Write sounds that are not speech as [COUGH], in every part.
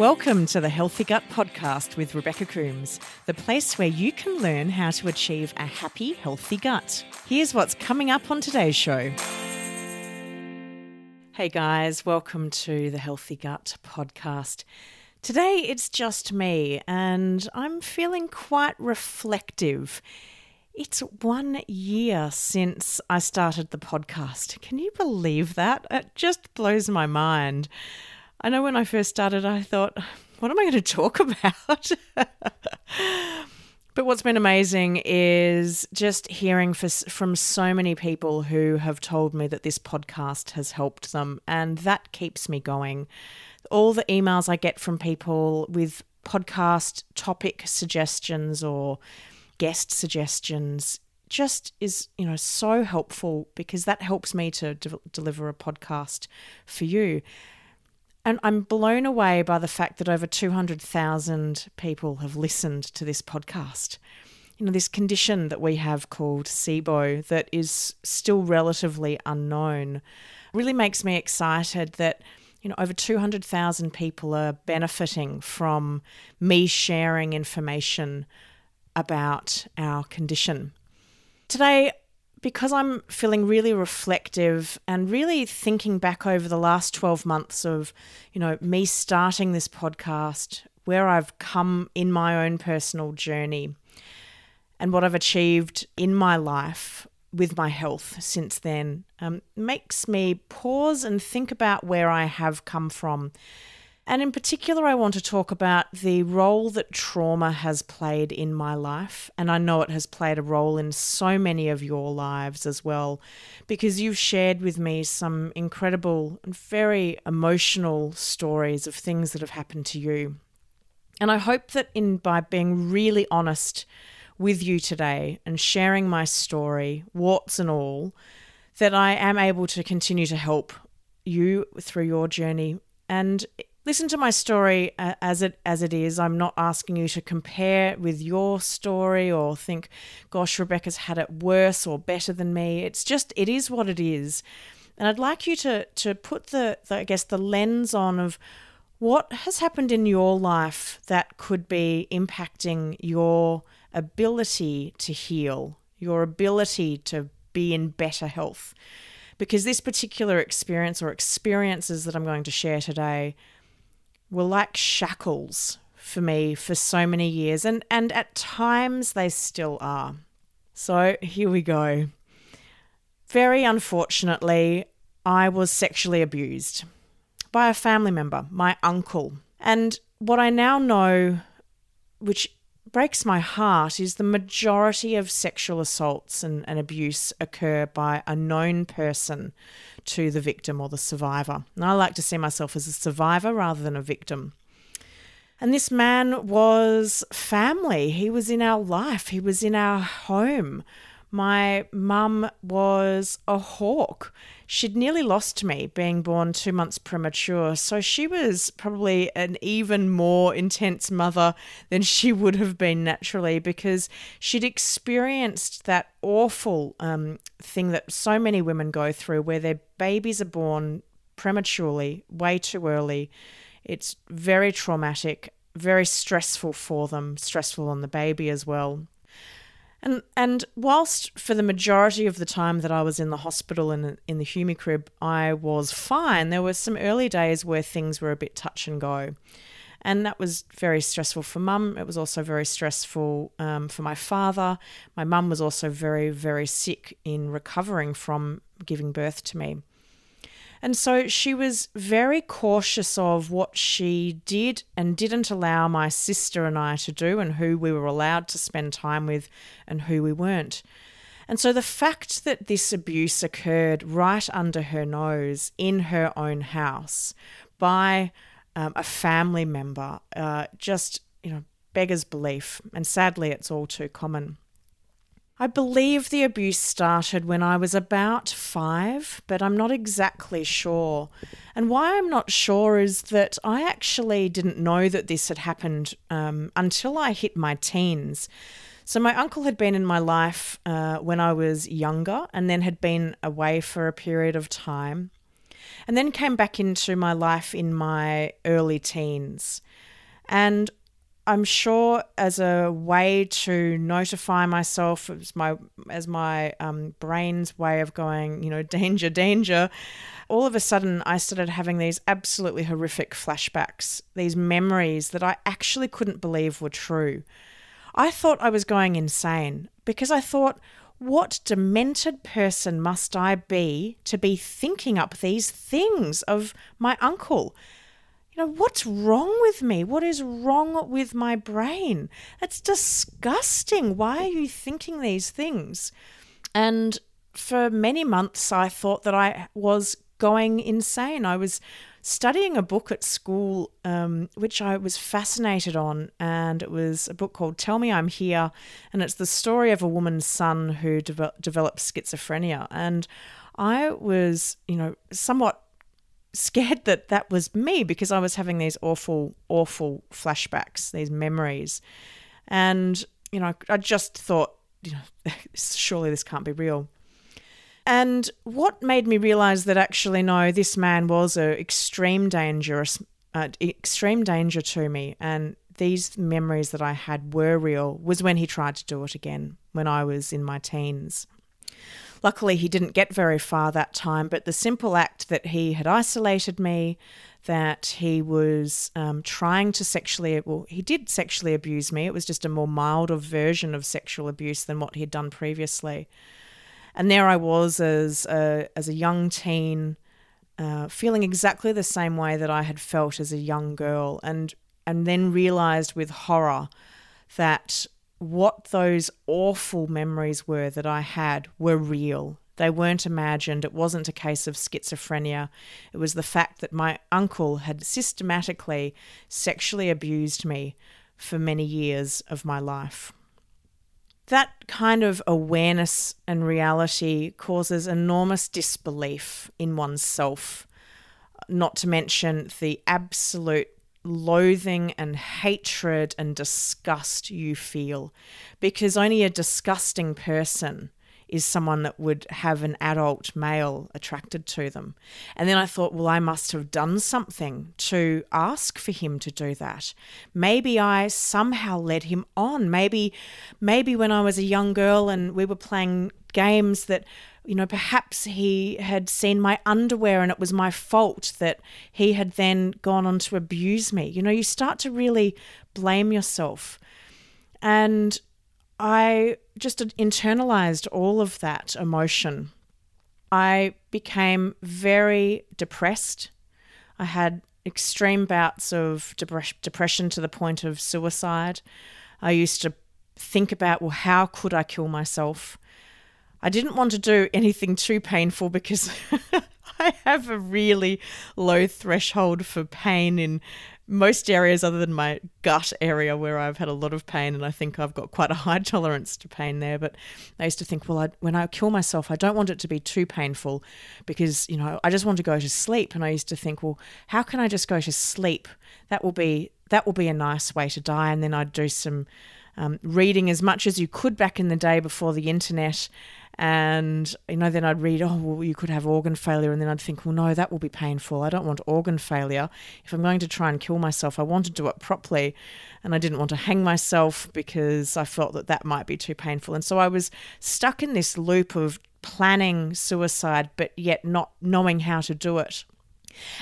Welcome to the Healthy Gut Podcast with Rebecca Coomes, the place where you can learn how to achieve a happy, healthy gut. Here's what's coming up on today's show. Hey guys, welcome to the Healthy Gut Podcast. Today it's just me, and I'm feeling quite reflective. It's one year since I started the podcast. Can you believe that? It just blows my mind. I know when I first started, I thought, what am I going to talk [LAUGHS] about? but what's been amazing is just hearing for, from so many people who have told me that this podcast has helped them, and that keeps me going. All the emails I get from people with podcast topic suggestions or guest suggestions just is you know so helpful because that helps me to de- deliver a podcast for you and I'm blown away by the fact that over 200,000 people have listened to this podcast. You know, this condition that we have called SIBO that is still relatively unknown really makes me excited that, you know, over 200,000 people are benefiting from me sharing information about our condition. Today, because I'm feeling really reflective and really thinking back over the last 12 months of, you know, me starting this podcast, where I've come in my own personal journey and what I've achieved in my life with my health since then, um, makes me pause and think about where I have come from and in particular, I want to talk about the role that trauma has played in my life. And I know it has played a role in so many of your lives as well, because you've shared with me some incredible and very emotional stories of things that have happened to you. And I hope that in by being really honest with you today and sharing my story, warts and all, that I am able to continue to help you through your journey. And listen to my story uh, as it as it is. I'm not asking you to compare with your story or think, "Gosh, Rebecca's had it worse or better than me." It's just it is what it is, and I'd like you to to put the, the I guess the lens on of what has happened in your life that could be impacting your ability to heal, your ability to be in better health. Because this particular experience or experiences that I'm going to share today were like shackles for me for so many years, and, and at times they still are. So here we go. Very unfortunately, I was sexually abused by a family member, my uncle. And what I now know, which breaks my heart, is the majority of sexual assaults and, and abuse occur by a known person to the victim or the survivor. And I like to see myself as a survivor rather than a victim. And this man was family. He was in our life, he was in our home. My mum was a hawk. She'd nearly lost me being born two months premature, so she was probably an even more intense mother than she would have been naturally because she'd experienced that awful um, thing that so many women go through where their babies are born prematurely, way too early. It's very traumatic, very stressful for them, stressful on the baby as well. And and whilst for the majority of the time that I was in the hospital and in the Humi crib, I was fine. There were some early days where things were a bit touch and go. And that was very stressful for mum. It was also very stressful um, for my father. My mum was also very, very sick in recovering from giving birth to me. And so she was very cautious of what she did and didn't allow my sister and I to do, and who we were allowed to spend time with and who we weren't. And so the fact that this abuse occurred right under her nose in her own house by um, a family member uh, just, you know, beggars belief. And sadly, it's all too common. I believe the abuse started when I was about five, but I'm not exactly sure. And why I'm not sure is that I actually didn't know that this had happened um, until I hit my teens. So, my uncle had been in my life uh, when I was younger and then had been away for a period of time, and then came back into my life in my early teens. And I'm sure as a way to notify myself as my as my um, brain's way of going, you know, [LAUGHS] danger, danger. All of a sudden, I started having these absolutely horrific flashbacks, these memories that I actually couldn't believe were true. I thought I was going insane because I thought, what demented person must I be to be thinking up these things of my uncle? You know, what's wrong with me? What is wrong with my brain? That's disgusting. Why are you thinking these things? And for many months, I thought that I was going insane. I was studying a book at school, um, which I was fascinated on, and it was a book called Tell Me I'm Here, and it's the story of a woman's son who de- developed schizophrenia. And I was, you know, somewhat scared that that was me because I was having these awful, awful flashbacks, these memories. And, you know, I just thought, you know, [LAUGHS] surely this can't be real. And what made me realize that actually, no, this man was a extreme dangerous, uh, extreme danger to me. And these memories that I had were real was when he tried to do it again when I was in my teens. Luckily, he didn't get very far that time, but the simple act that he had isolated me, that he was um, trying to sexually, well, he did sexually abuse me. It was just a more mild version of sexual abuse than what he had done previously. And there I was as a, as a young teen, uh, feeling exactly the same way that I had felt as a young girl, and and then realized with horror that what those awful memories were that I had were real. They weren't imagined. It wasn't a case of schizophrenia. It was the fact that my uncle had systematically sexually abused me for many years of my life. That kind of awareness and reality causes enormous disbelief in oneself, not to mention the absolute loathing and hatred and disgust you feel because only a disgusting person is someone that would have an adult male attracted to them. And then I thought, well, I must have done something to ask for him to do that. Maybe I somehow led him on. Maybe maybe when I was a young girl and we were playing games that you know, perhaps he had seen my underwear and it was my fault that he had then gone on to abuse me. You know, you start to really blame yourself. And I just internalized all of that emotion. I became very depressed. I had extreme bouts of depression to the point of suicide. I used to think about, well, how could I kill myself? I didn't want to do anything too painful because [LAUGHS] I have a really low threshold for pain in most areas other than my gut area where I've had a lot of pain and I think I've got quite a high [LAUGHS] tolerance to pain there. But I used to think well I, when I kill myself I don't want it to be too painful because you know I just want to go to sleep. And I used to think well how can I just go to sleep? That will be that will be a nice way to die. And then I'd do some um, reading as much as you could back in the day before the internet and, you know, then I'd read, oh, well, you could have organ failure. And then I'd think, well, no, that will be painful. I don't want organ failure. If I'm going to try and kill myself, I want to do it properly. And I didn't want to hang myself because I felt that that might be too painful. And so I was stuck in this loop of planning suicide, but yet not knowing how to do it.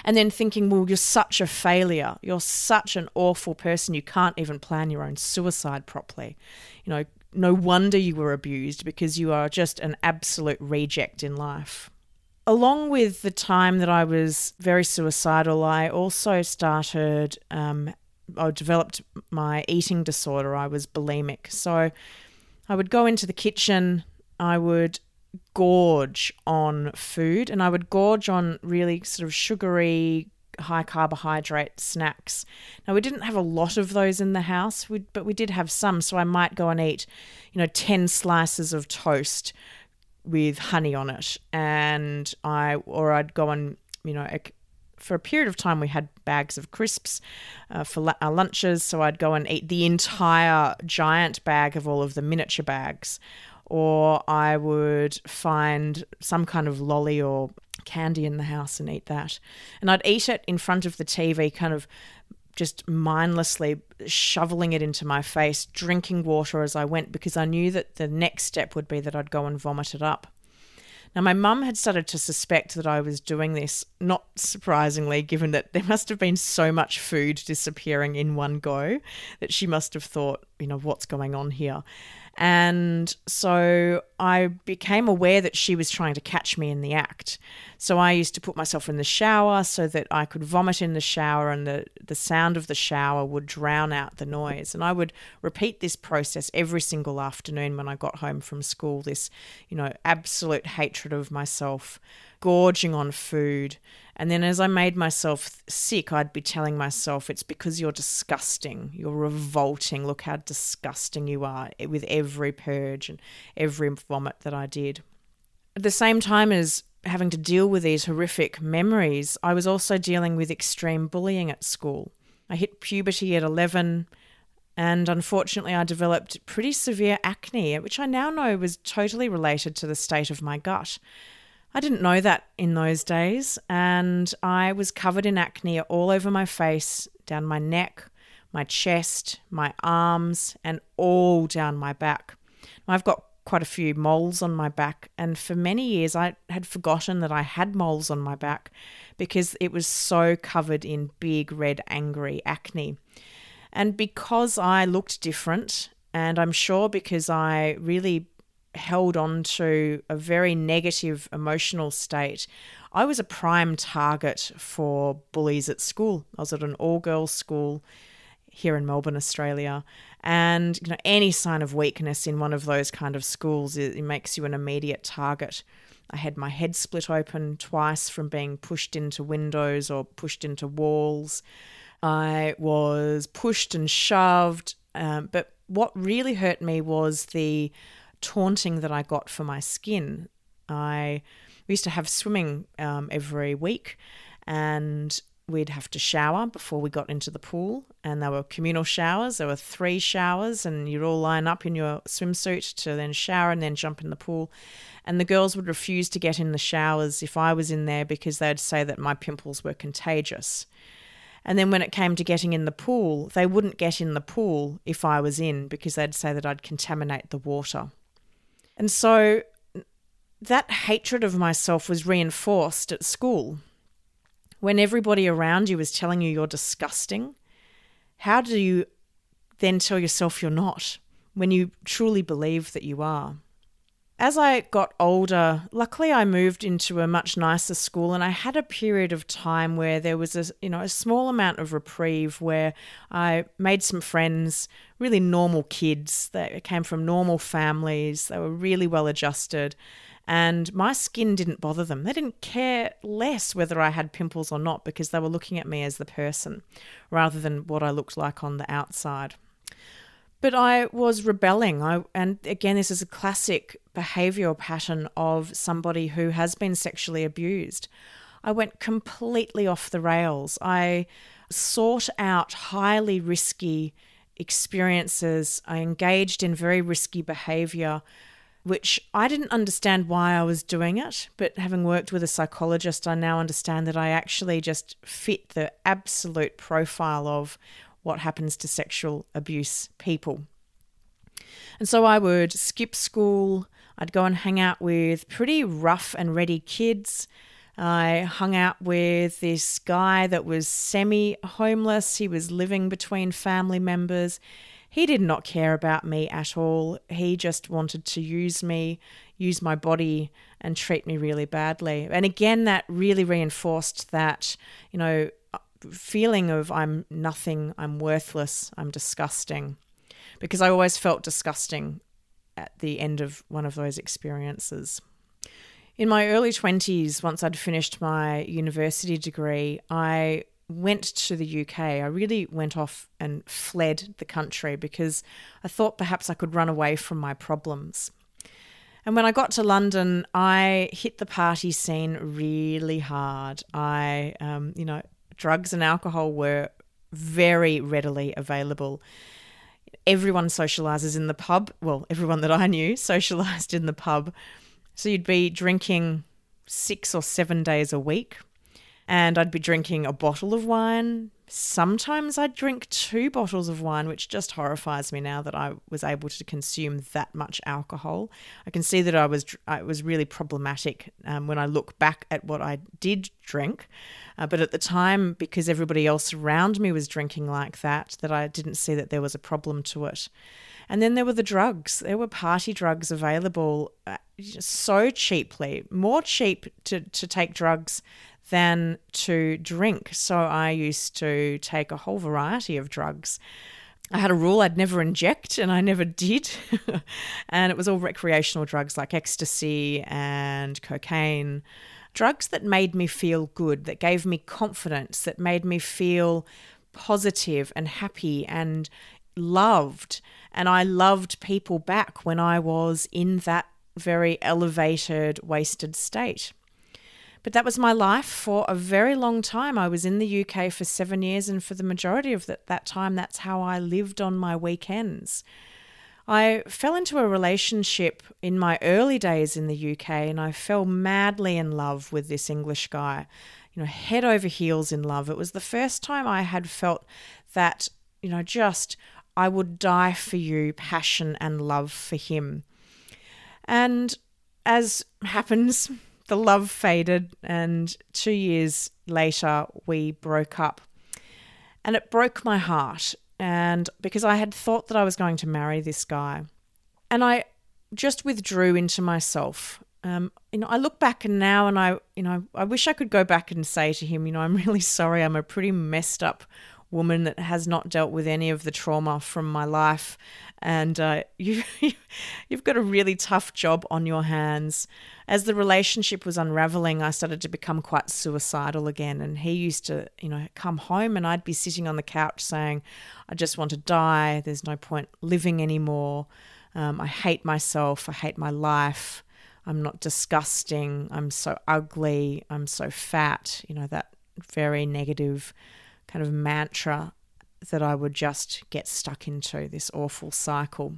And then thinking, well, you're such a failure. You're such an awful person. You can't even plan your own suicide properly. You know, no wonder you were abused because you are just an absolute reject in life. Along with the time that I was very suicidal, I also started, um, I developed my eating disorder. I was bulimic. So I would go into the kitchen, I would gorge on food and I would gorge on really sort of sugary, high carbohydrate snacks. Now we didn't have a lot of those in the house, but we did have some. So I might go and eat, you know, ten slices of toast with honey on it, and I or I'd go and you know. For a period of time, we had bags of crisps uh, for our lunches. So I'd go and eat the entire giant bag of all of the miniature bags or I would find some kind of lolly or candy in the house and eat that. And I'd eat it in front of the TV, kind of just mindlessly shoveling it into my face, drinking water as I went, because I knew that the next step would be that I'd go and vomit it up. Now, my mum had started to suspect that I was doing this, not surprisingly, given that there must have been so much food disappearing in one go that she must have thought, you know, what's going on here. And so I became aware that she was trying to catch me in the act. So I used to put myself in the shower so that I could vomit in the shower and the, the sound of the shower would drown out the noise. And I would repeat this process every single afternoon when I got home from school this, you know, absolute hatred of myself, gorging on food and then as I made myself sick, I'd be telling myself, it's because you're disgusting. You're revolting. Look how disgusting you are with every purge and every vomit that I did. At the same time as having to deal with these horrific memories, I was also dealing with extreme bullying at school. I hit puberty at 11, and unfortunately, I developed pretty severe acne, which I now know was totally related to the state of my gut. I didn't know that in those days, and I was covered in acne all over my face, down my neck, my chest, my arms, and all down my back. I've got quite a few moles on my back, and for many years I had forgotten that I had moles on my back because it was so covered in big, red, angry acne. And because I looked different, and I'm sure because I really held on to a very negative emotional state, I was a prime target for bullies at school. I was at an all girls school here in Melbourne, Australia. And you know, any sign of weakness in one of those kind of schools, it, it makes you an immediate target. I had my head split open twice from being pushed into windows or pushed into walls. I was pushed and shoved. Um, but what really hurt me was the taunting that I got for my skin. I used to have swimming um, every week, and we'd have to shower before we got into the pool. And there were communal showers. There were three showers, and you'd all line up in your swimsuit to then shower and then jump in the pool. And the girls would refuse to get in the showers if I was in there because they'd say that my pimples were contagious. And then when it came to getting in the pool, they wouldn't get in the pool if I was in because they'd say that I'd contaminate the water. And so that hatred of myself was reinforced at school. When everybody around you is telling you you're disgusting, how do you then tell yourself you're not when you truly believe that you are? as I got older, luckily I moved into a much nicer school and I had a period of time where there was a you know a small amount of reprieve where I made some friends, really normal kids that came from normal families. They were really well adjusted and my skin didn't bother them. They didn't care less whether I had pimples or not because they were looking at me as the person rather than what I looked like on the outside. But I was rebelling. I and again this is a classic behavioral pattern of somebody who has been sexually abused. I went completely off the rails. I sought out highly risky experiences. I engaged in very risky behavior which I didn't understand why I was doing it, but having worked with a psychologist, I now understand that I actually just fit the absolute profile of what happens to sexual abuse people. And so I would skip school, I'd go and hang out with pretty rough and ready kids. I hung out with this guy that was semi homeless. He was living between family members. He did not care about me at all. He just wanted to use me, use my body, and treat me really badly. And again, that really reinforced that, you know, feeling of I'm nothing, I'm worthless, I'm disgusting. Because I always felt disgusting at the end of one of those experiences. In my early 20s, once I'd finished my university degree, I went to the UK. I really went off and fled the country because I thought perhaps I could run away from my problems. And when I got to London, I hit the party scene really hard. I, um, you know, drugs and alcohol were very readily available. Everyone socializes in the pub. Well, everyone that I knew [LAUGHS] socialized in the pub. So you'd be drinking six or seven days a week, and I'd be drinking a bottle of wine. Sometimes I'd drink two bottles of wine, which just horrifies me now that I was able to consume that much alcohol. I can see that I was it was really problematic um, when I look back at what I did drink, uh, but at the time, because everybody else around me was drinking like that, that I didn't see that there was a problem to it. And then there were the drugs. There were party drugs available uh, so cheaply, more cheap to, to take drugs than to drink. So I used to take a whole variety of drugs. I had a rule I'd never inject, and I never did. [LAUGHS] and it was all recreational drugs like ecstasy and cocaine. Drugs that made me feel good, that gave me confidence, that made me feel positive and happy and loved. And I loved people back when I was in that very elevated, wasted state. But that was my life for a very long time. I was in the UK for seven years, and for the majority of that, that time, that's how I lived on my weekends. I fell into a relationship in my early days in the UK, and I fell madly in love with this English guy, you know, head over heels in love. It was the first time I had felt that, you know, just I would die for you, passion and love for him. And as [LAUGHS] happens, the love faded, and two years later, we broke up. And it broke my heart. And because I had thought that I was going to marry this guy, and I just withdrew into myself. Um, you know, I look back and now, and I, you know, I wish I could go back and say to him, you know, I'm really sorry. I'm a pretty messed up woman that has not dealt with any of the trauma from my life, and uh, [LAUGHS] you you've got a really tough job on your hands. As the relationship was unraveling, I started to become quite suicidal again, and he used to, you know, come home and I'd be sitting on the couch saying, "I just want to die. There's no point living anymore. Um, I hate myself. I hate my life." I'm not disgusting. I'm so ugly. I'm so fat. You know, that very negative kind of mantra that I would just get stuck into this awful cycle.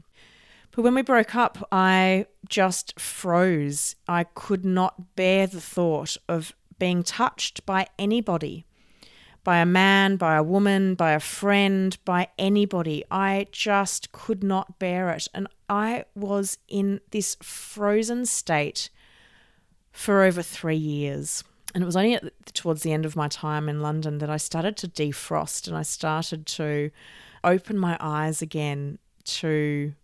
But when we broke up, I just froze. I could not bear the thought of being touched by anybody by a man, by a woman, by a friend, by anybody. I just could not bear it. And I was in this frozen state for over three years. And it was only at, towards the end of my time in London that I started to defrost and I started to open my eyes again to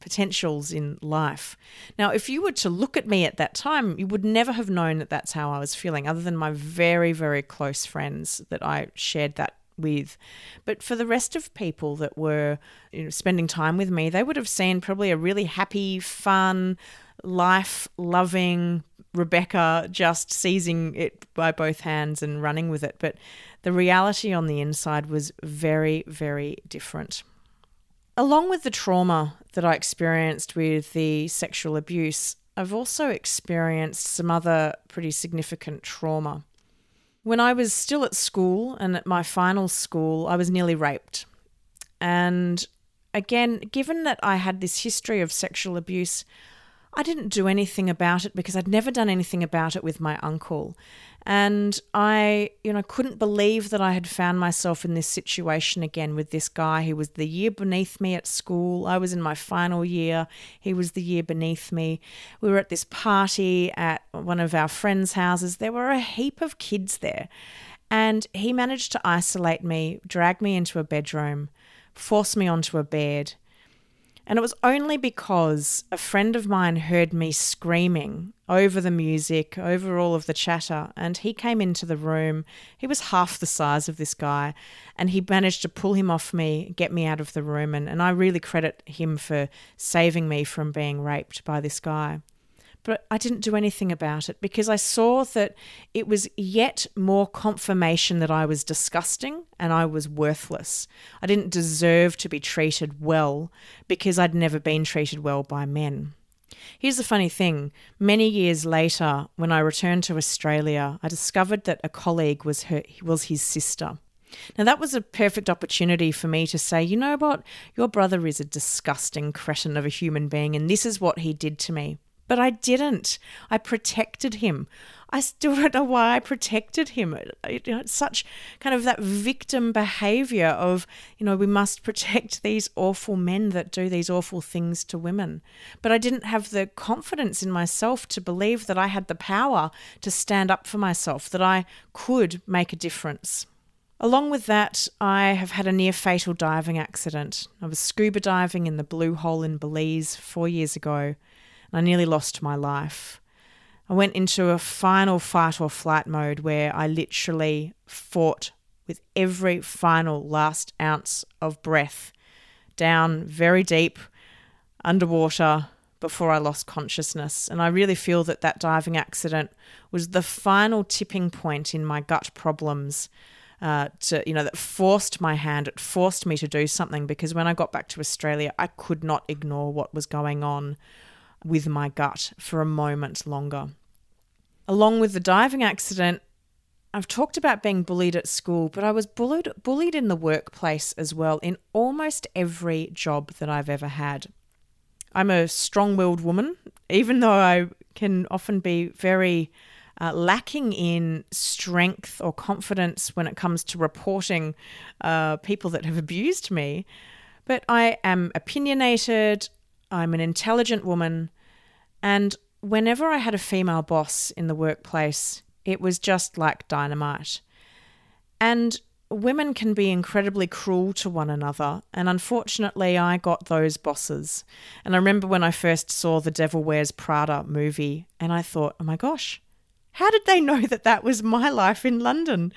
potentials in life. Now, if you were to look at me at that time, you would never have known that that's how I was feeling, other than my very, very close friends that I shared that with. But for the rest of people that were you know, spending time with me, they would have seen probably a really happy, fun, life loving Rebecca just seizing it by both hands and running with it. But the reality on the inside was very, very different. Along with the trauma that I experienced with the sexual abuse, I've also experienced some other pretty significant trauma. When I was still at school and at my final school, I was nearly raped. And again, given that I had this history of sexual abuse, I didn't do anything about it because I'd never done anything about it with my uncle. And I, you know, couldn't believe that I had found myself in this situation again with this guy. who was the year beneath me at school. I was in my final year. He was the year beneath me. We were at this party at one of our friends' houses. There were a heap of kids there. And he managed to isolate me, drag me into a bedroom, force me onto a bed and it was only because a friend of mine heard me screaming over the music, over all of the chatter, and he came into the room. He was half the size of this guy, and he managed to pull him off me, get me out of the room. And, and I really credit him for saving me from being raped by this guy but I didn't do anything about it because I saw that it was yet more confirmation that I was disgusting and I was worthless. I didn't deserve to be treated well because I'd never been treated well by men. Here's the funny thing many years later, when I returned to Australia, I discovered that a colleague was, her, was his sister. Now, that was a perfect opportunity for me to say, you know what? Your brother is a disgusting cretin of a human being, and this is what he did to me. But I didn't. I protected him. I still [LAUGHS] don't know why I protected him. Know, it's such kind of that victim behavior of, you know, we must protect [LAUGHS] these awful men that do these awful things to women. But I didn't have the confidence in myself to believe that I had the power to stand up for myself, that I could make a difference. Along with that, I have had a near fatal diving accident. I was scuba diving in the Blue Hole in Belize four years ago I nearly lost my life. I went into a final fight or flight mode where I literally fought with every final last ounce of breath down very deep underwater before I lost consciousness. And I really feel that that diving accident was the final tipping point in my gut problems. Uh, to you know that forced my hand it forced me to do something because when i got back to australia i could not ignore what was going on with my gut for a moment longer. Along with the diving accident, I've talked about being bullied at school, but I was bullied bullied in the workplace as well in almost every job that I've ever had. I'm a strong-willed woman, even though I can often be very uh, lacking in strength or confidence when it comes to reporting uh, people that have abused me. But I am opinionated. I'm an intelligent woman. And whenever I had a female boss in the workplace, it was just like dynamite. And women can be incredibly cruel to one another. And unfortunately, I got those bosses. And I remember when I first saw the Devil Wears Prada movie, and I thought, oh my gosh, how did they know that that was my life in London?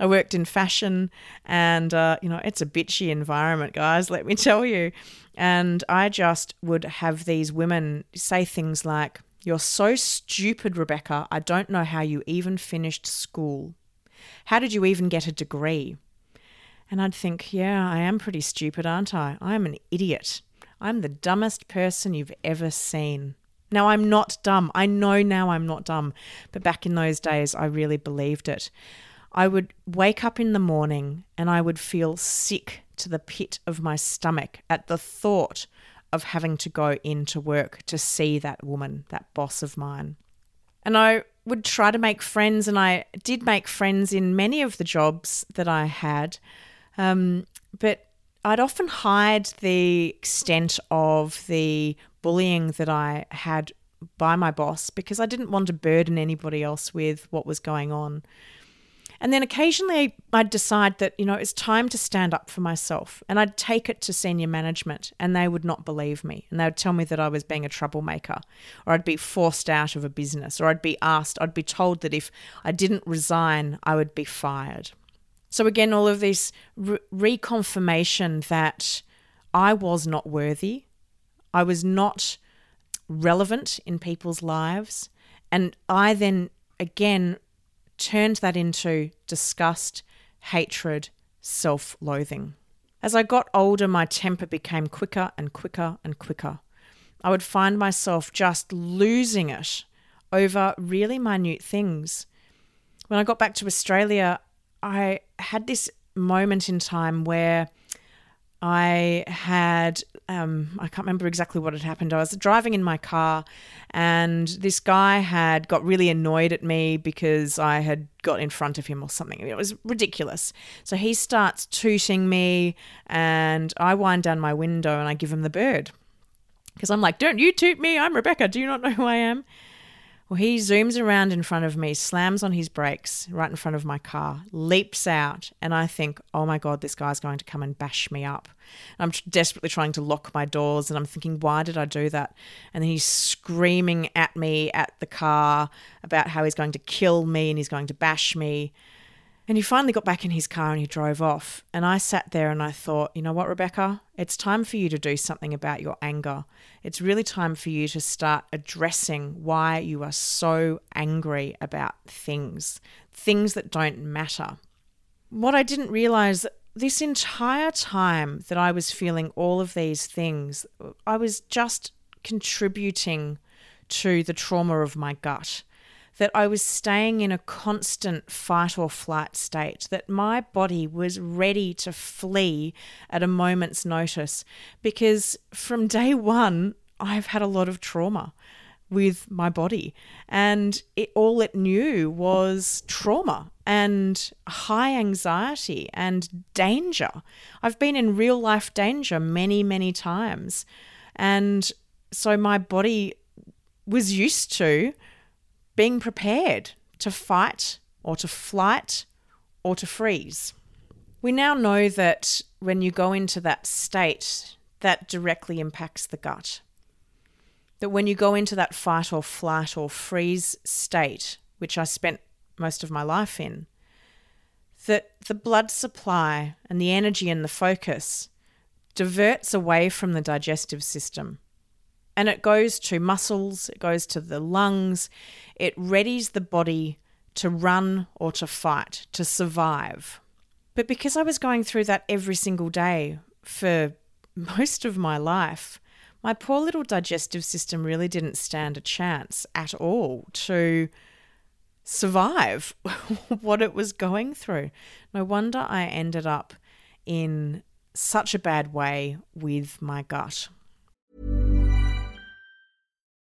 I worked in fashion, and uh, you know it's a bitchy environment, guys. Let me tell you. And I just would have these women say things like, "You're so stupid, Rebecca. I don't know how you even finished school. How did you even get a degree?" And I'd think, "Yeah, I am pretty stupid, aren't I? I'm an idiot. I'm the dumbest person you've ever seen." Now, I'm not dumb. I know now I'm not dumb. But back in those days, I really believed it. I would wake up in the morning and I would feel sick to the pit of my stomach at the thought of having to go into work to see that woman, that boss of mine. And I would try to make friends, and I did make friends in many of the jobs that I had. Um, but I'd often hide the extent of the bullying that I had by my boss because I didn't want to burden anybody else with what was going on. And then occasionally I'd decide that, you know, it's time to stand up for myself. And I'd take it to senior management and they would not believe me. And they would tell me that I was being a troublemaker or I'd be forced out of a business or I'd be asked, I'd be told that if I didn't resign, I would be fired. So again, all of this re- reconfirmation that I was not worthy, I was not relevant in people's lives. And I then again turned that into disgust, hatred, self loathing. As I got older, my temper became quicker and quicker and quicker. I would find myself just losing it over really minute things. When I got back to Australia, I had this moment in time where I had, um, I can't remember exactly what had happened. I was driving in my car, and this guy had got really annoyed at me because I had got in front of him or something. It was ridiculous. So he starts tooting me, and I wind down my window and I give him the bird. Because I'm like, don't you toot me. I'm Rebecca. Do you not know who I am? Well, he zooms around in front of me, slams on his brakes right in front of my car, leaps out, and I think, oh my God, this guy's going to come and bash me up. I'm desperately trying to lock my doors, and I'm thinking, why did I do that? And then he's screaming at me at the car about how he's going to kill me and he's going to bash me. And he finally got back in his car and he drove off. And I sat there and I thought, you know what, Rebecca? It's time for you to do something about your anger. It's really time for you to start addressing why you are so angry about things, things that don't matter. What I didn't realize this entire time that I was feeling all of these things, I was just contributing to the trauma of my gut that I was staying in a constant fight or flight state, that my body was ready to flee at a moment's notice. Because from day one, I've had a lot of trauma with my body, and it, all it knew was trauma and high anxiety and danger. I've been in real life danger many, many times. And so my body was used to being prepared to fight or to flight or to freeze. We now know that when you go into that state, that directly impacts the gut. That when you go into that fight or flight or freeze state, which I spent most of my life in, that the blood supply and the energy and the focus diverts away from the digestive system and it goes to muscles, it goes to the lungs, it readies the body to run or to fight, to survive. But because I was going through that every single day for [LAUGHS] most of my life, my poor little digestive system really didn't stand a chance at all to survive [LAUGHS] what it was going through. No wonder I ended up in such a bad way with my gut.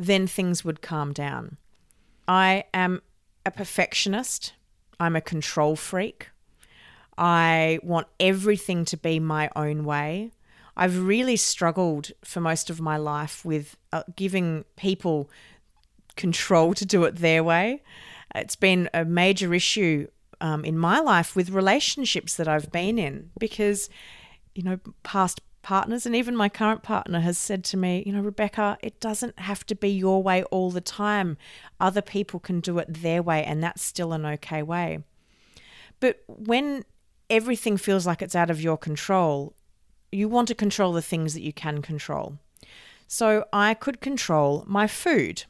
then things would calm down. I am a perfectionist. I'm a control freak. I want everything to be my own way. I've really struggled for most of my life with uh, giving people control to do it their way. It's been a major issue um, in my life with relationships that I've been in because, you know, past partners and even my current partner has said to me, you know, Rebecca, it doesn't have to be your way all the time. Other people can do it their way, and that's still an okay way. But when everything feels like it's out of your control, you want to control the things that you can control. So I could control my food.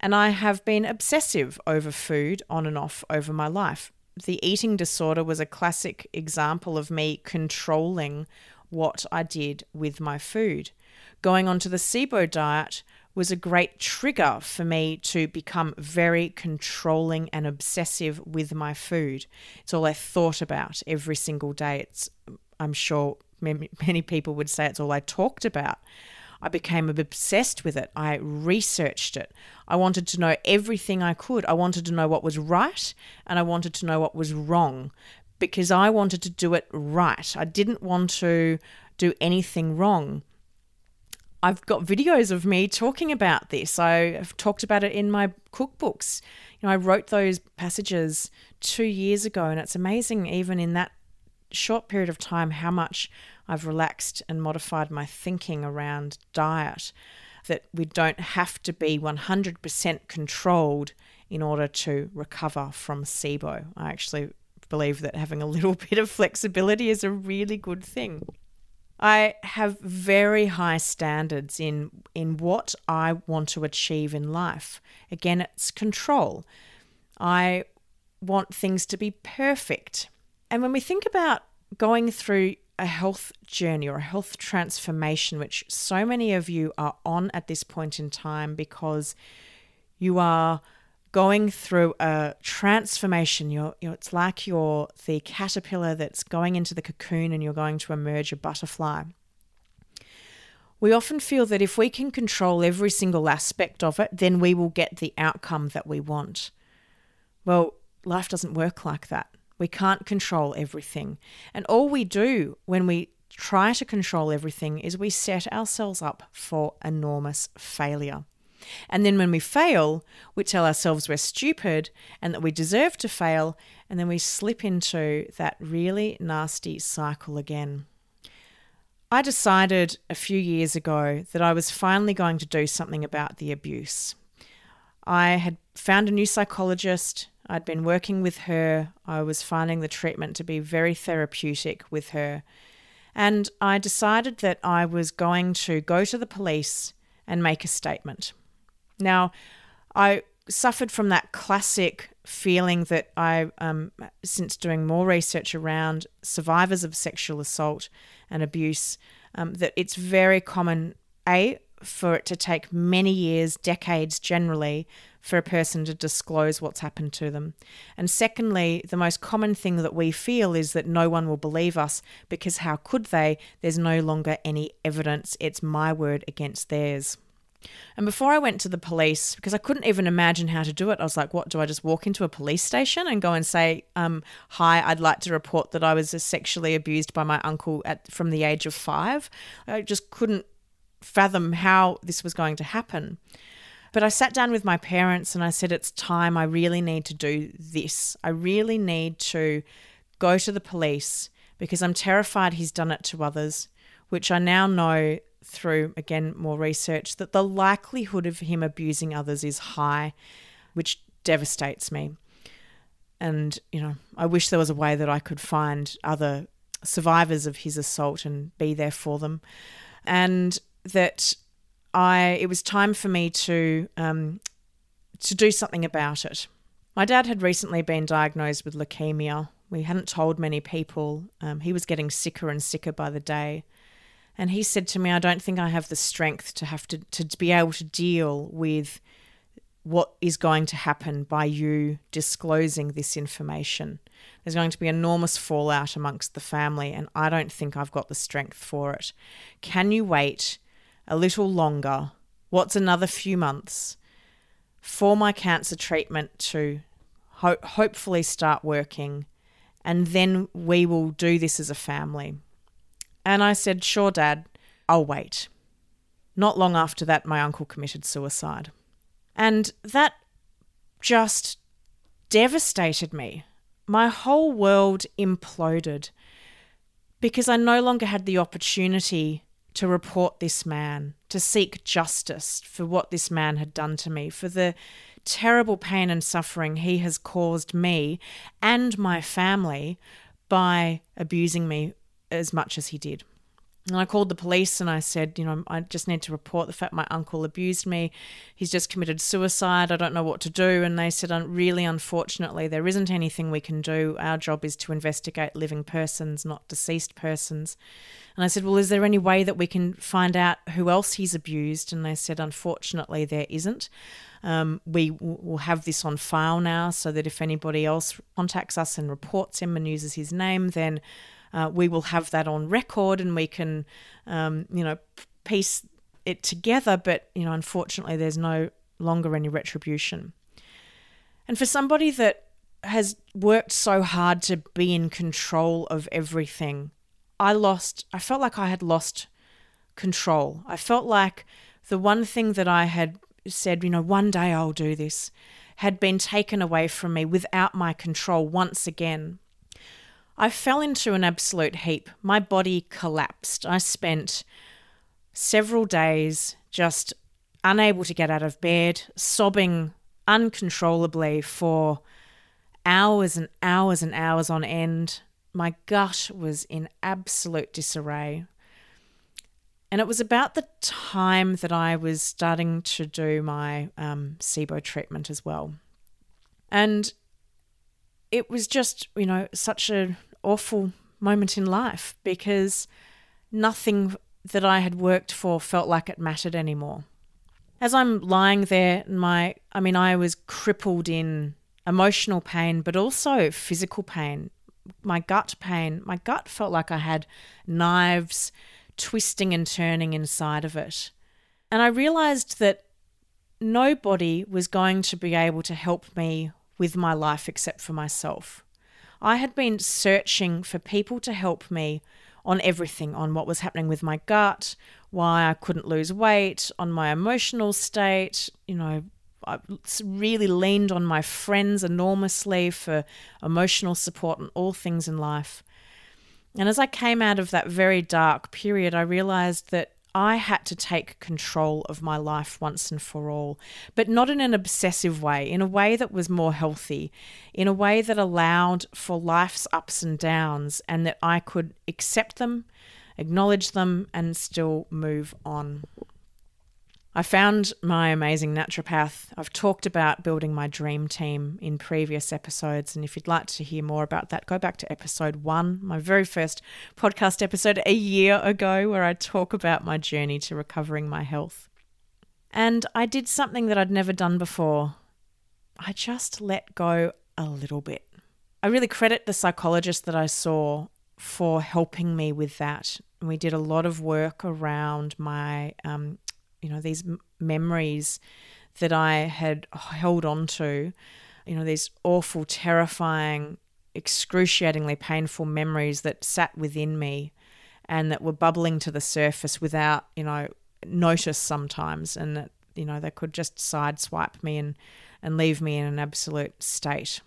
And I have been obsessive over food on and off over my life. The eating disorder was a classic example of me controlling what I did with my food. Going onto the SIBO diet was a great trigger for me to become very controlling and obsessive with my food. It's all I thought about every single day. It's I'm sure many people would say it's all I talked about. I became obsessed with it. I researched it. I wanted to know everything I could. I wanted to know what was right and I wanted to know what was wrong because I wanted to do it right. I didn't want to do anything wrong. I've got videos of me talking about this. I've talked about it in my cookbooks. You know, I wrote those passages two years ago, and it's amazing, even in that short period of time, how much I've relaxed and modified my thinking around diet. That we don't have to be 100% controlled in order to recover from SIBO. I actually believe that having a little [LAUGHS] bit of flexibility is a really good thing. I have very high standards in in what I want to achieve in life. Again, it's control. I want things to be perfect. And when we think about going through a health journey or a health transformation, which so many of you are on at this point in time because you are going through a transformation. You're, you're, it's like you're the caterpillar that's going into the cocoon and you're going to emerge a butterfly. We often feel that if we can control every single aspect of it, then we will get the outcome that we want. Well, life doesn't work like that. We can't control everything. And all we do when we try to control everything is we set ourselves up for enormous failure. And then when we fail, we tell ourselves we're stupid and that we deserve to fail, and then we slip into that really nasty cycle again. I decided a few years ago that I was finally going to do something about the abuse. I had found a new psychologist. I'd been working with her. I was finding the treatment to be very therapeutic with her. And I decided that I was going to go to the police and make a statement. Now, I suffered from that classic feeling that I, um, since doing more research around survivors of sexual assault and abuse, um, that it's very common, A, for it to take many years, decades generally, for a person to disclose what's happened to them. And secondly, the most common thing that we feel is that no one will believe us because how could they? There's no longer any evidence. It's my word against theirs. And before I went to the police, because I couldn't even imagine how to do it, I was like, what, do I just walk into a police station and go and say, um, hi, I'd like to report that I was sexually abused by my uncle at from the age of five? I just couldn't fathom how this was going to happen. But I sat down with my parents and I said, it's time. I really need to do this. I really need to go to the police because I'm terrified he's done it to others, which I now know through again more research that the likelihood of him abusing others is high, which devastates me. And, you know, I wish there was a way that I could find other survivors of his assault and be there for them. And that I it was time for me to um, to do something about it. My dad had recently been diagnosed with leukemia. We hadn't told many people. Um, he was getting sicker and sicker by the day. And he said to me, I don't think I have the strength to have to, to be able to deal with what is going to happen by you disclosing this information. There's going to be enormous fallout amongst the family, and I don't think I've got the strength for it. Can you wait a little longer? What's another few months for my cancer treatment to ho- hopefully start working? And then we will do this as a family. And I said, Sure, Dad, I'll wait. Not long after that, my uncle committed suicide. And that just devastated me. My whole world imploded because I no longer had the opportunity to report this man, to seek justice for what this man had done to me, for the terrible pain and suffering he has caused me and my family by abusing me as much as he did. And I called the police and I said, you know, I just need to report the fact my uncle abused me. He's just committed suicide. I don't know what to do. And they said, really, unfortunately, there isn't anything we can do. Our job is to investigate living persons, not deceased persons. And I said, well, is there any way that we can find out who else he's abused? And they said, unfortunately, there isn't. Um, we will have this on file now so that if anybody else contacts us and reports him and uses his name, then uh, we will have that on record and we can, um, you know, piece it together. But, you know, unfortunately, there's no longer any retribution. And for somebody that has worked so hard to be in control of everything, I lost, I felt like I had lost control. I felt like the one thing that I had said, you know, one day I'll do this, had been taken away from me without my control once again. I fell into an absolute heap. My body collapsed. I spent several days just unable to get out of bed, sobbing uncontrollably for hours and hours and hours on end. My gut was in absolute disarray. And it was about the time that I was starting to do my um, SIBO treatment as well. And it was just, you know, such an awful moment in life because nothing that I had worked for felt like it mattered anymore. As I'm lying there, my I mean I was crippled in emotional pain but also physical pain. My gut pain, my gut felt like I had knives twisting and turning inside of it. And I realized that nobody was going to be able to help me with my life except for myself. I had been searching for people to help me on everything on what was happening with my gut, why I couldn't lose weight, on my emotional state. You know, I really leaned on my friends enormously for emotional support and all things in life. And as I came out of that very dark period, I realized that I had to take control of my life once and for all, but not in an obsessive way, in a way that was more healthy, in a way that allowed for life's ups and downs and that I could accept them, acknowledge them, and still move on. I found my amazing naturopath. I've talked about building my dream team in previous episodes. And if you'd like to hear more about that, go back to episode one, my very first podcast episode a year ago, where I talk about my journey to recovering my health. And I did something that I'd never done before. I just let go a little bit. I really credit the psychologist that I saw for helping me with that. We did a lot of work around my um, you know, these m- memories that I had held on to, you know, these awful, terrifying, excruciatingly painful memories that sat within me and that were bubbling to the surface without, you know, notice sometimes and that, you know, they could just sideswipe me and, and leave me in an absolute state.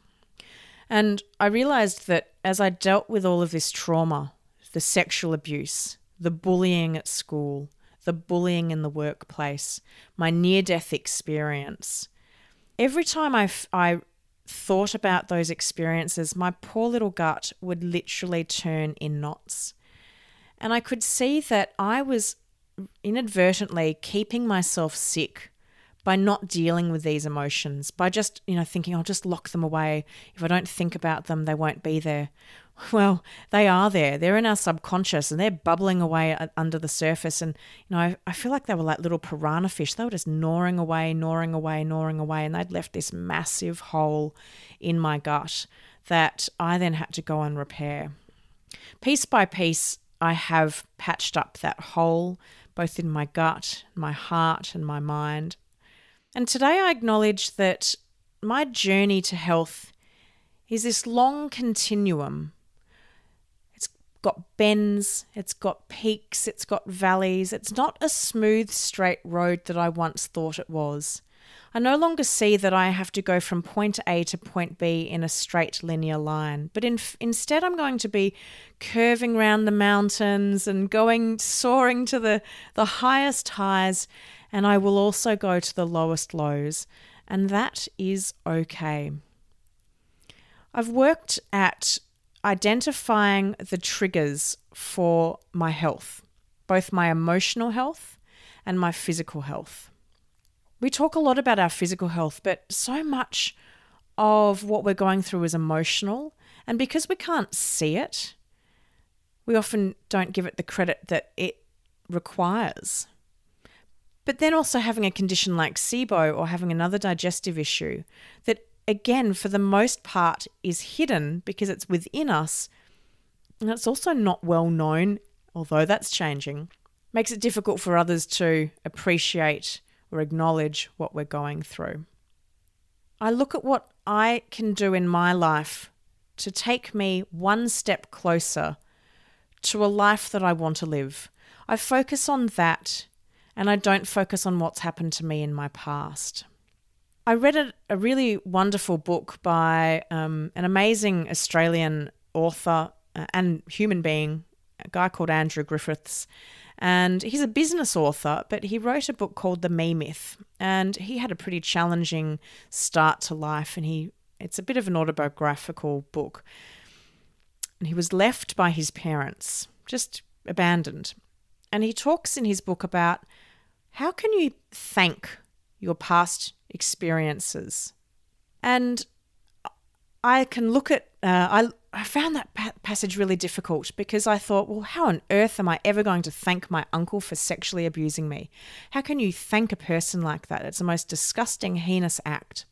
And I realized that as I dealt with all of this trauma, the sexual abuse, the bullying at school, the bullying in the workplace, my near death experience. Every time I, I thought about those experiences, my poor little gut would literally turn in knots. And I could see that I was inadvertently keeping myself sick by not dealing with these emotions, by just, you know, thinking I'll just lock them away. If I don't think about them, they won't be there. Well, they are there. They're in our subconscious and they're bubbling away under the surface. And, you know, I, I feel like they were like little piranha fish. They were just gnawing away, gnawing away, gnawing away. And they'd left this massive hole in my gut that I then had to go and repair. Piece by piece, I have patched up that hole, both in my gut, my heart, and my mind. And today I acknowledge that my journey to health is this long continuum got bends, it's got peaks, it's got valleys. It's not a smooth, straight road that I once thought it was. I no longer see that I have to go from point A to point B in a straight linear line, but in, instead I'm going to be curving round the mountains and going soaring to the, the highest highs, and I will also go to the lowest lows, and that is okay. I've worked at identifying the triggers for my health, both my emotional health and my physical health. We talk a lot about our physical health, but so much of what we're going through is emotional. And because we can't see it, we often don't give it the credit that it requires. But then also having a condition like SIBO or having another digestive issue that again, for the most part, is hidden because it's within us. And it's also not well known, although that's changing. Makes it difficult for others to appreciate or acknowledge what we're going through. I look at what I can do in my life to take me one step closer to a life that I want to live. I focus on that and I don't focus on what's happened to me in my past. I read a, a really wonderful book by um, an amazing Australian author uh, and human being a guy called Andrew Griffiths. And he's a business author, but he wrote a book called The Me Myth. And he had a pretty challenging start to life. And he it's a bit of an autobiographical book. And he was left by his parents, just abandoned. And he talks in his book about how can you thank your past experiences? And I can look at, uh, I, I found that pa- passage really difficult because I thought, well, how on earth am I ever going to thank my uncle for sexually abusing me? How can you thank a person like that? It's the most disgusting, heinous act.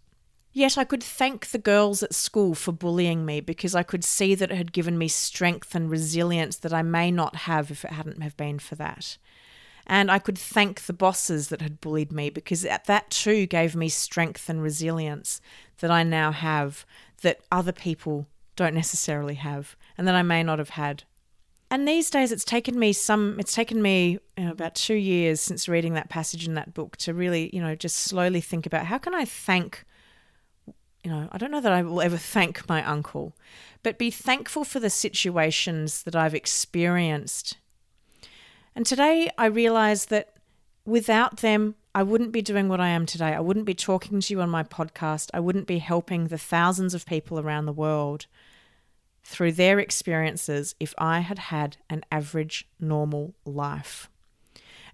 Yet I could thank the girls at school for bullying me because I could see that it had given me strength and resilience that I may not have if it hadn't have been for that. And I could thank the bosses that had bullied me because that too gave me strength and resilience that I now have that other people don't necessarily have and that I may not have had. And these days it's taken me some it's taken me you know, about 2 years since reading that passage in that book to really, you know, just slowly think about how can I thank you know, I don't know that I will ever thank my uncle, but be thankful for the situations that I've experienced. And today I realize that without them, I wouldn't be doing what I am today. I wouldn't be talking to you on my podcast. I wouldn't be helping the thousands of people around the world through their experiences if I had had an average, normal life.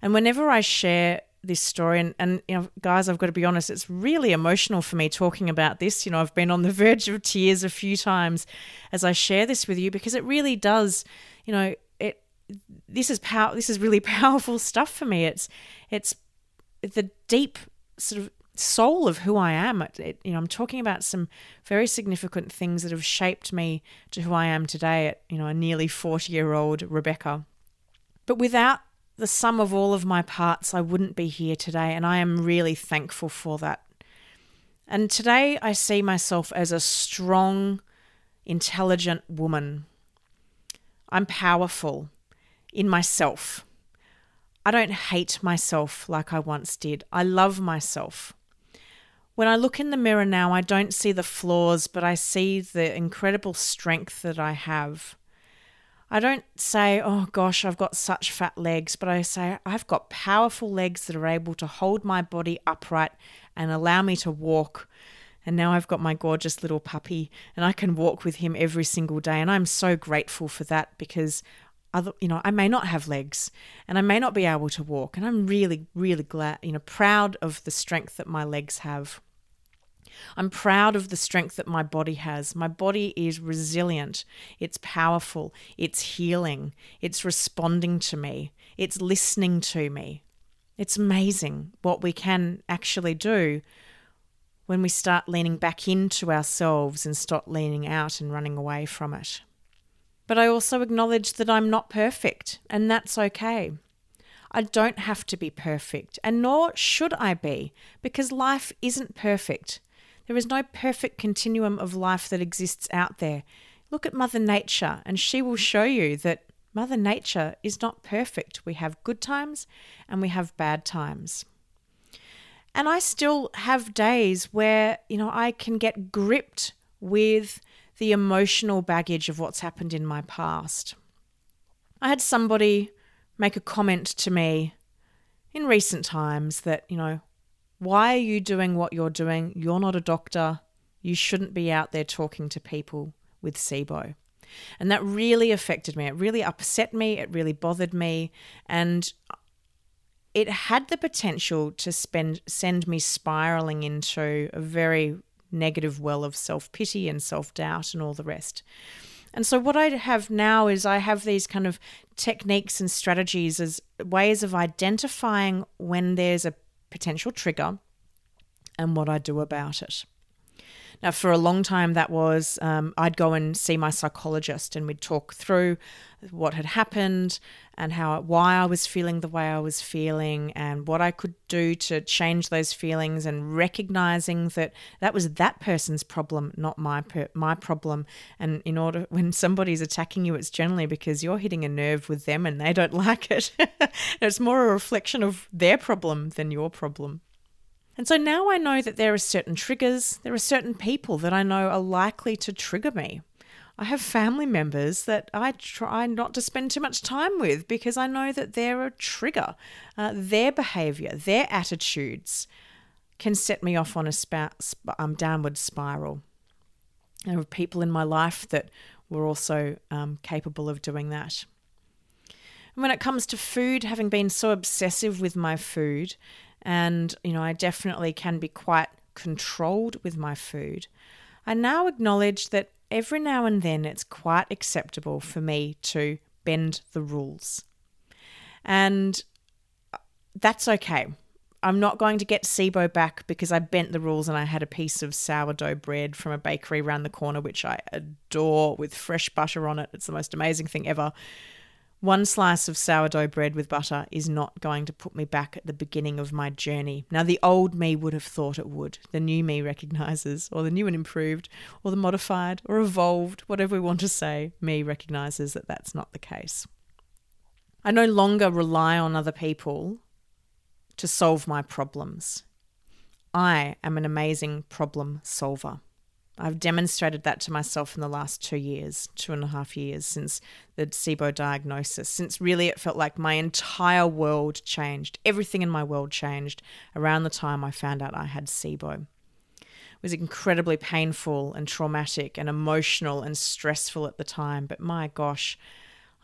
And whenever I share this story and, and you know guys i've got to be honest it's really emotional for me talking about this you know i've been on the [LAUGHS] verge of tears a few times as i share this with you because it really does you know this is power this is really [LAUGHS] powerful stuff for me it's it's the deep sort of soul of who i am it, it, you know i'm talking about some very significant things that have shaped me to who i am today at you know a nearly 40 year old rebecca but without the sum of all of my parts, I wouldn't be here today, and I am really thankful for that. And today I see myself as a strong, intelligent woman. I'm powerful in myself. I don't hate myself like I once did. I love myself. When I look in the mirror now, I don't see the flaws, but I see the incredible strength that I have. I don't say, oh gosh, I've got such fat legs, but I say, I've got powerful legs that are able to hold my body upright and allow me to walk. And now I've got my gorgeous little puppy and I can walk with him every single day. And I'm so grateful for that because other, you know, I may not have legs and I may not be able to walk. And I'm really, really glad, you know, proud of the strength that my legs have. I'm proud of the strength that my body has. My body is resilient, it's powerful, it's healing, it's responding to me, it's listening to me. It's amazing what we can actually do when we start leaning back into ourselves and stop leaning out and running away from it. But I also acknowledge that I'm not perfect, and that's okay. I don't have to be perfect, and nor should I be, because life isn't perfect. There is no perfect continuum of life that exists out there. Look at Mother Nature, and she will show you that Mother Nature is not perfect. We have good times and we have bad times. And I still have days where, you know, I can get gripped with the emotional baggage of what's happened in my past. I had somebody make a comment to me in recent times that, you know, why are you doing what you're doing? You're not a doctor. You shouldn't be out there talking to people with SIBO. And that really affected me. It really upset me. It really bothered me. And it had the potential to spend, send me spiraling into a very negative well of self pity and self doubt and all the rest. And so, what I have now is I have these kind of techniques and strategies as ways of identifying when there's a potential trigger and what I do about it. Now, for a long time, that was um, I'd go and see my psychologist, and we'd talk through what had happened and how why I was feeling the way I was feeling, and what I could do to change those feelings, and recognizing that that was that person's problem, not my per- my problem. And in order, [LAUGHS] when somebody's attacking you, it's generally because you're hitting a nerve with them, and they don't [LAUGHS] like it. [LAUGHS] it's more a reflection of their problem than your problem. And so now I know that there are certain triggers, there are certain people that I know are likely to trigger me. I have family members that I try not to spend too much time with because I know that they're a trigger. Uh, their behavior, their attitudes can set me off on a um, downward spiral. There are people in my life that were also um, capable of doing that. And when it comes to food, having been so obsessive with my food, and you know, I definitely can be quite controlled with my food, I now acknowledge that every now and then it's quite acceptable for me to bend the rules. And that's okay. I'm not going to get SIBO back because I bent the rules and I had a piece of sourdough bread from a bakery around the corner, which I adore with fresh butter on it. It's the most amazing thing ever. One slice of sourdough bread with butter is not going to put me back at the beginning of my journey. Now, the old me would have thought it would. The new me recognizes, or the new and improved, or the modified, or evolved, whatever we want to say, me recognizes that that's not the case. I no longer rely on other people to solve my problems. I am an amazing problem solver. I've demonstrated that to myself in the last two years, two and a half years since the SIBO diagnosis, since really it felt like my entire world changed. Everything in my world changed around the time I found out I had SIBO. It was incredibly painful and traumatic and emotional and stressful at the time, but my gosh,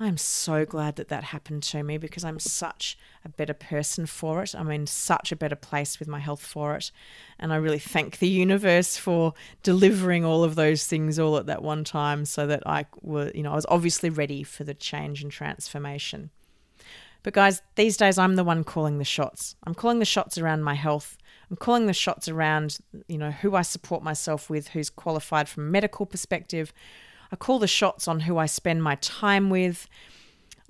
I'm so glad that that happened to me because I'm such a better person for it. I'm in such a better place with my health for it. And I really thank the universe for delivering all of those things all at that one time so that I were, you know, I was obviously ready for the change and transformation. But guys, these days I'm the one calling the shots. I'm calling the shots around my health. I'm calling the shots around, you know, who I support myself with, who's qualified from a medical perspective, I call the shots on who I spend my time with.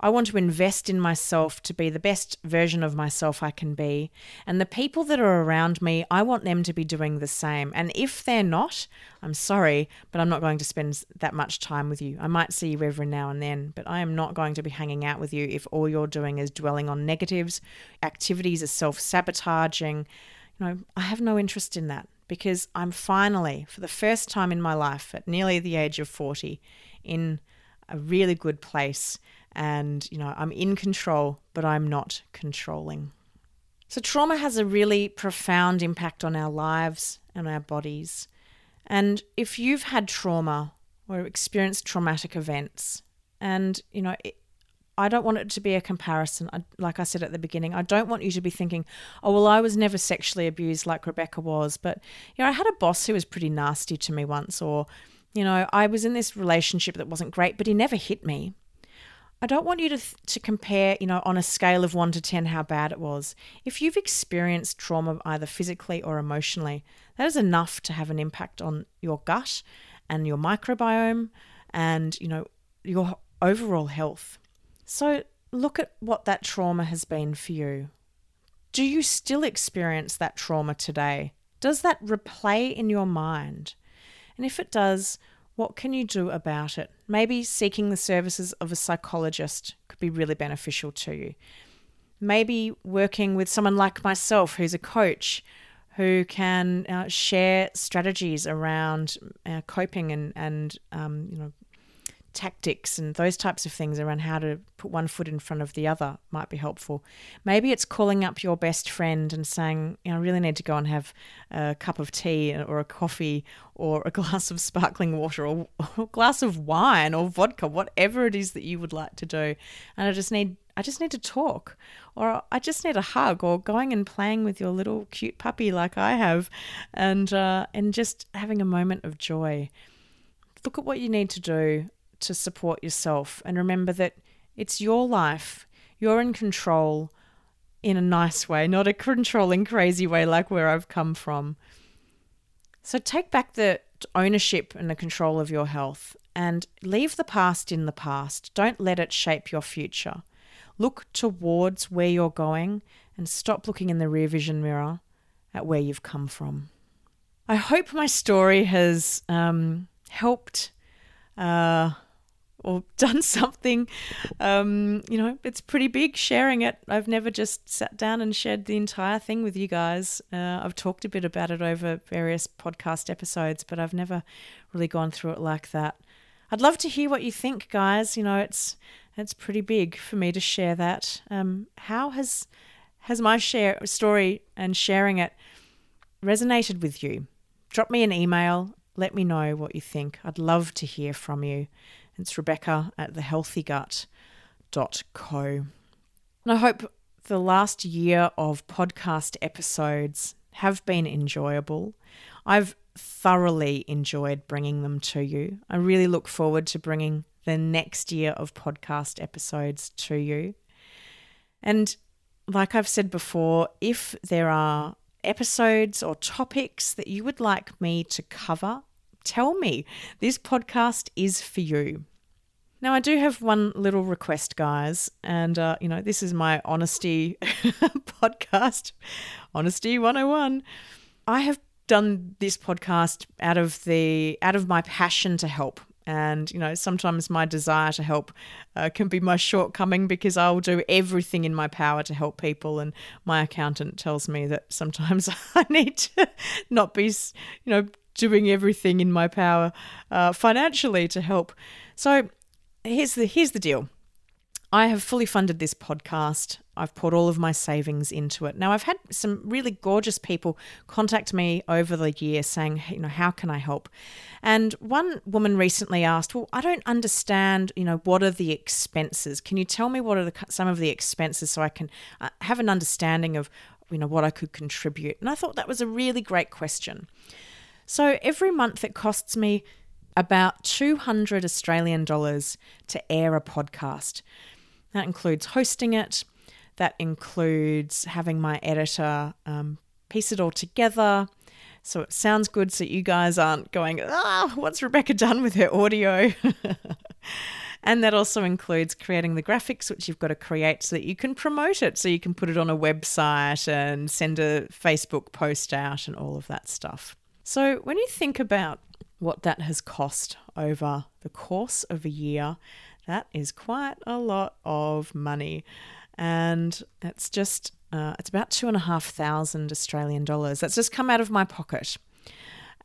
I want to invest in myself to be the best version of myself I can be. And the people that are around me, I want them to be doing the same. And if they're not, I'm sorry, but I'm not going to spend that much time with you. I might see you every now and then, but I am not going to be hanging out with you if all you're doing is dwelling on negatives, activities are self sabotaging. You know, I have no interest in that because I'm finally, for the first time in my life, at nearly the age of 40, in a really good place. And, you know, I'm in control, but I'm not controlling. So, trauma has a really profound impact on our lives and our bodies. And if you've had trauma or experienced traumatic events, and, you know, it, I don't want it to be a comparison. I, like I said at the beginning, I don't want you to be thinking, oh, well, I was never sexually abused like Rebecca was. But, you know, I had a boss who was pretty nasty to me once, or, you know, I was in this relationship that wasn't great, but he never hit me. I don't want you to, to compare, you know, on a scale of one to 10 how bad it was. If you've experienced trauma either physically or emotionally, that is enough to have an impact on your gut and your microbiome and, you know, your overall health. So look at what that trauma has been for you. Do you still experience that trauma today? Does that replay in your mind? And if it does, what can you do about it? Maybe seeking the services of a psychologist could be really beneficial to you. Maybe working with someone like myself, who's a coach, who can uh, share strategies around uh, coping and and um, you know tactics and those types of things around how to put one foot in front of the other might be helpful. Maybe it's calling up your best friend and saying, I really need to go and have a cup of tea or a coffee or a [LAUGHS] glass of sparkling water or, a glass of wine or vodka, whatever it is that you would like to do. And I just need I just need to talk or I just need a hug or going and playing with your little cute puppy like I have and uh, and just having a moment of joy. Look at what you need to do to support yourself and remember that it's your life. You're in control in a nice way, not a controlling, crazy way like where I've come from. So take back the ownership and the control of your health and leave the past in the past. Don't let it shape your future. Look towards where you're going and stop looking in the rear vision mirror at where you've come from. I hope my story has um, helped. Uh, or [LAUGHS] done something. Um, you know, it's pretty big sharing it. I've never just sat down and shared the entire thing with you guys. Uh, I've talked a bit about it over various podcast episodes, but I've never really gone through it like that. I'd love to hear what you think, guys. You know, it's it's pretty big for me to share that. Um, how has has my share story and sharing it resonated with you? Drop me an email. Let me know what you think. I'd love to hear from you. It's Rebecca at thehealthygut.co. And I hope the last year of podcast episodes have been enjoyable. I've thoroughly enjoyed bringing them to you. I really look forward to bringing the next year of podcast episodes to you. And like I've said before, if there are episodes or topics that you would like me to cover, tell me. This podcast is for you. Now, I do have one little request, guys, and uh, you know, this is my honesty [LAUGHS] podcast, Honesty 101. I have done this podcast out of the out of my passion to help and you know sometimes my desire to help uh, can be my shortcoming because I'll do everything in my power to help people and my accountant tells me that sometimes [LAUGHS] I need to not be you know doing everything in my power uh, financially to help so here's the here's the deal I have fully funded this podcast. I've put all of my savings into it. Now, I've had some really gorgeous people contact me over the year saying, you know, how can I help? And one woman recently asked, well, I don't understand, you know, what are the expenses? Can you tell me what are the, some of the expenses so I can uh, have an understanding of, you know, what I could contribute? And I thought that was a really great question. So every month it costs me about 200 Australian dollars to air a podcast. That includes hosting it, that includes having my editor um, piece it all together so it sounds good so you guys aren't going, ah, what's Rebecca done with her audio? [LAUGHS] and that also includes creating the graphics, which you've got to create so that you can promote it. So you can put it on a website and send a Facebook post out and all of that stuff. So when you think about what that has cost over the course of a year, that is quite a lot of money. And it's just, uh, it's about two and a half thousand Australian dollars. That's just come out of my pocket.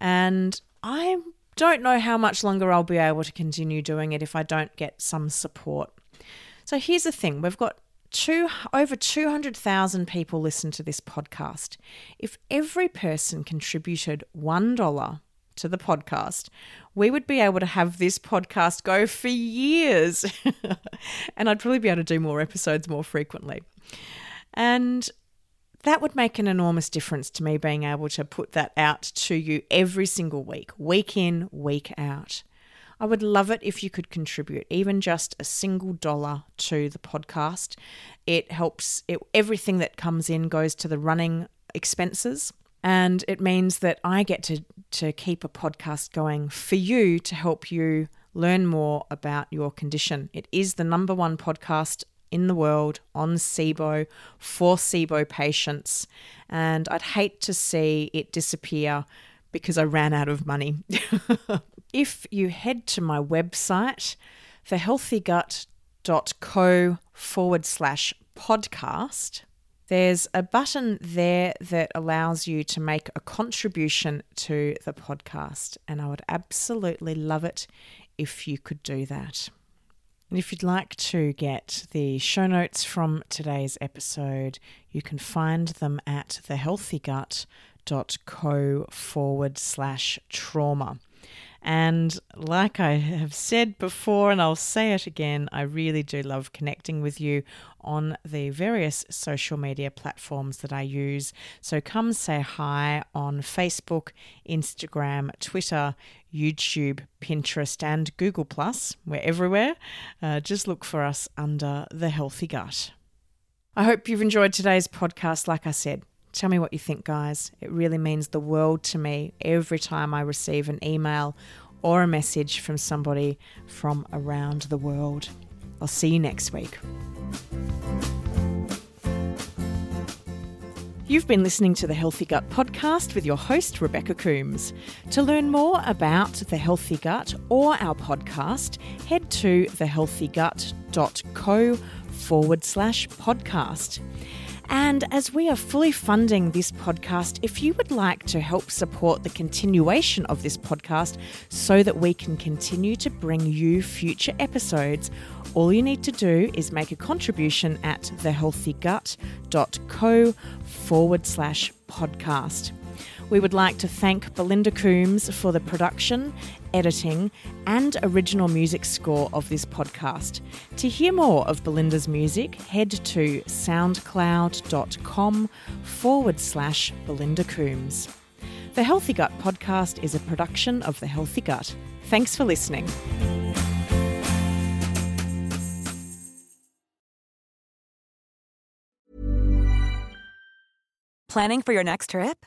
And I don't know how much longer I'll be able to continue doing it if I don't get some support. So here's the thing we've got two, over 200,000 people listen to this podcast. If every person contributed $1 to the podcast, we would be able to have this podcast go for years. [LAUGHS] and I'd probably be able to do more episodes more frequently. And that would make an enormous difference to me being able to put that out to you every single week, week in, week out. I would love it if you could contribute even just a single dollar to the podcast. It helps, it, everything that comes in goes to the running expenses. And it means that I get to, to keep a podcast going for you to help you learn more about your condition. It is the number one podcast in the world on SIBO for SIBO patients. And I'd hate to see it disappear because I ran out of money. [LAUGHS] if you head to my website, thehealthygut.co forward slash podcast, there's a button there that allows you to make a contribution to the podcast, and I would absolutely love it if you could do that. And if you'd like to get the show notes from today's episode, you can find them at thehealthygut.co forward slash trauma. And like I have said before, and I'll say it again, I really do love connecting with you on the various social media platforms that I use. So come say hi on Facebook, Instagram, Twitter, YouTube, Pinterest, and Google. Plus. We're everywhere. Uh, just look for us under The Healthy Gut. I hope you've enjoyed today's podcast. Like I said, Tell me what you think, guys. It really means the world to me every time I receive an email or a message from somebody from around the world. I'll see you next week. You've been listening to the Healthy Gut podcast with your host, Rebecca Coomes. To learn more about the Healthy Gut or our podcast, head to thehealthygut.co forward slash podcast. And as we are fully funding this podcast, if you would like to help support the continuation of this podcast so that we can continue to bring you future episodes, all you need to do is make a contribution at thehealthygut.co forward slash podcast. We would like to thank Belinda Coomes for the production, editing, and original music score of this podcast. To hear more of Belinda's music, head to soundcloud.com forward slash Belinda Coomes. The Healthy Gut podcast is a production of The Healthy Gut. Thanks for listening. Planning for your next trip?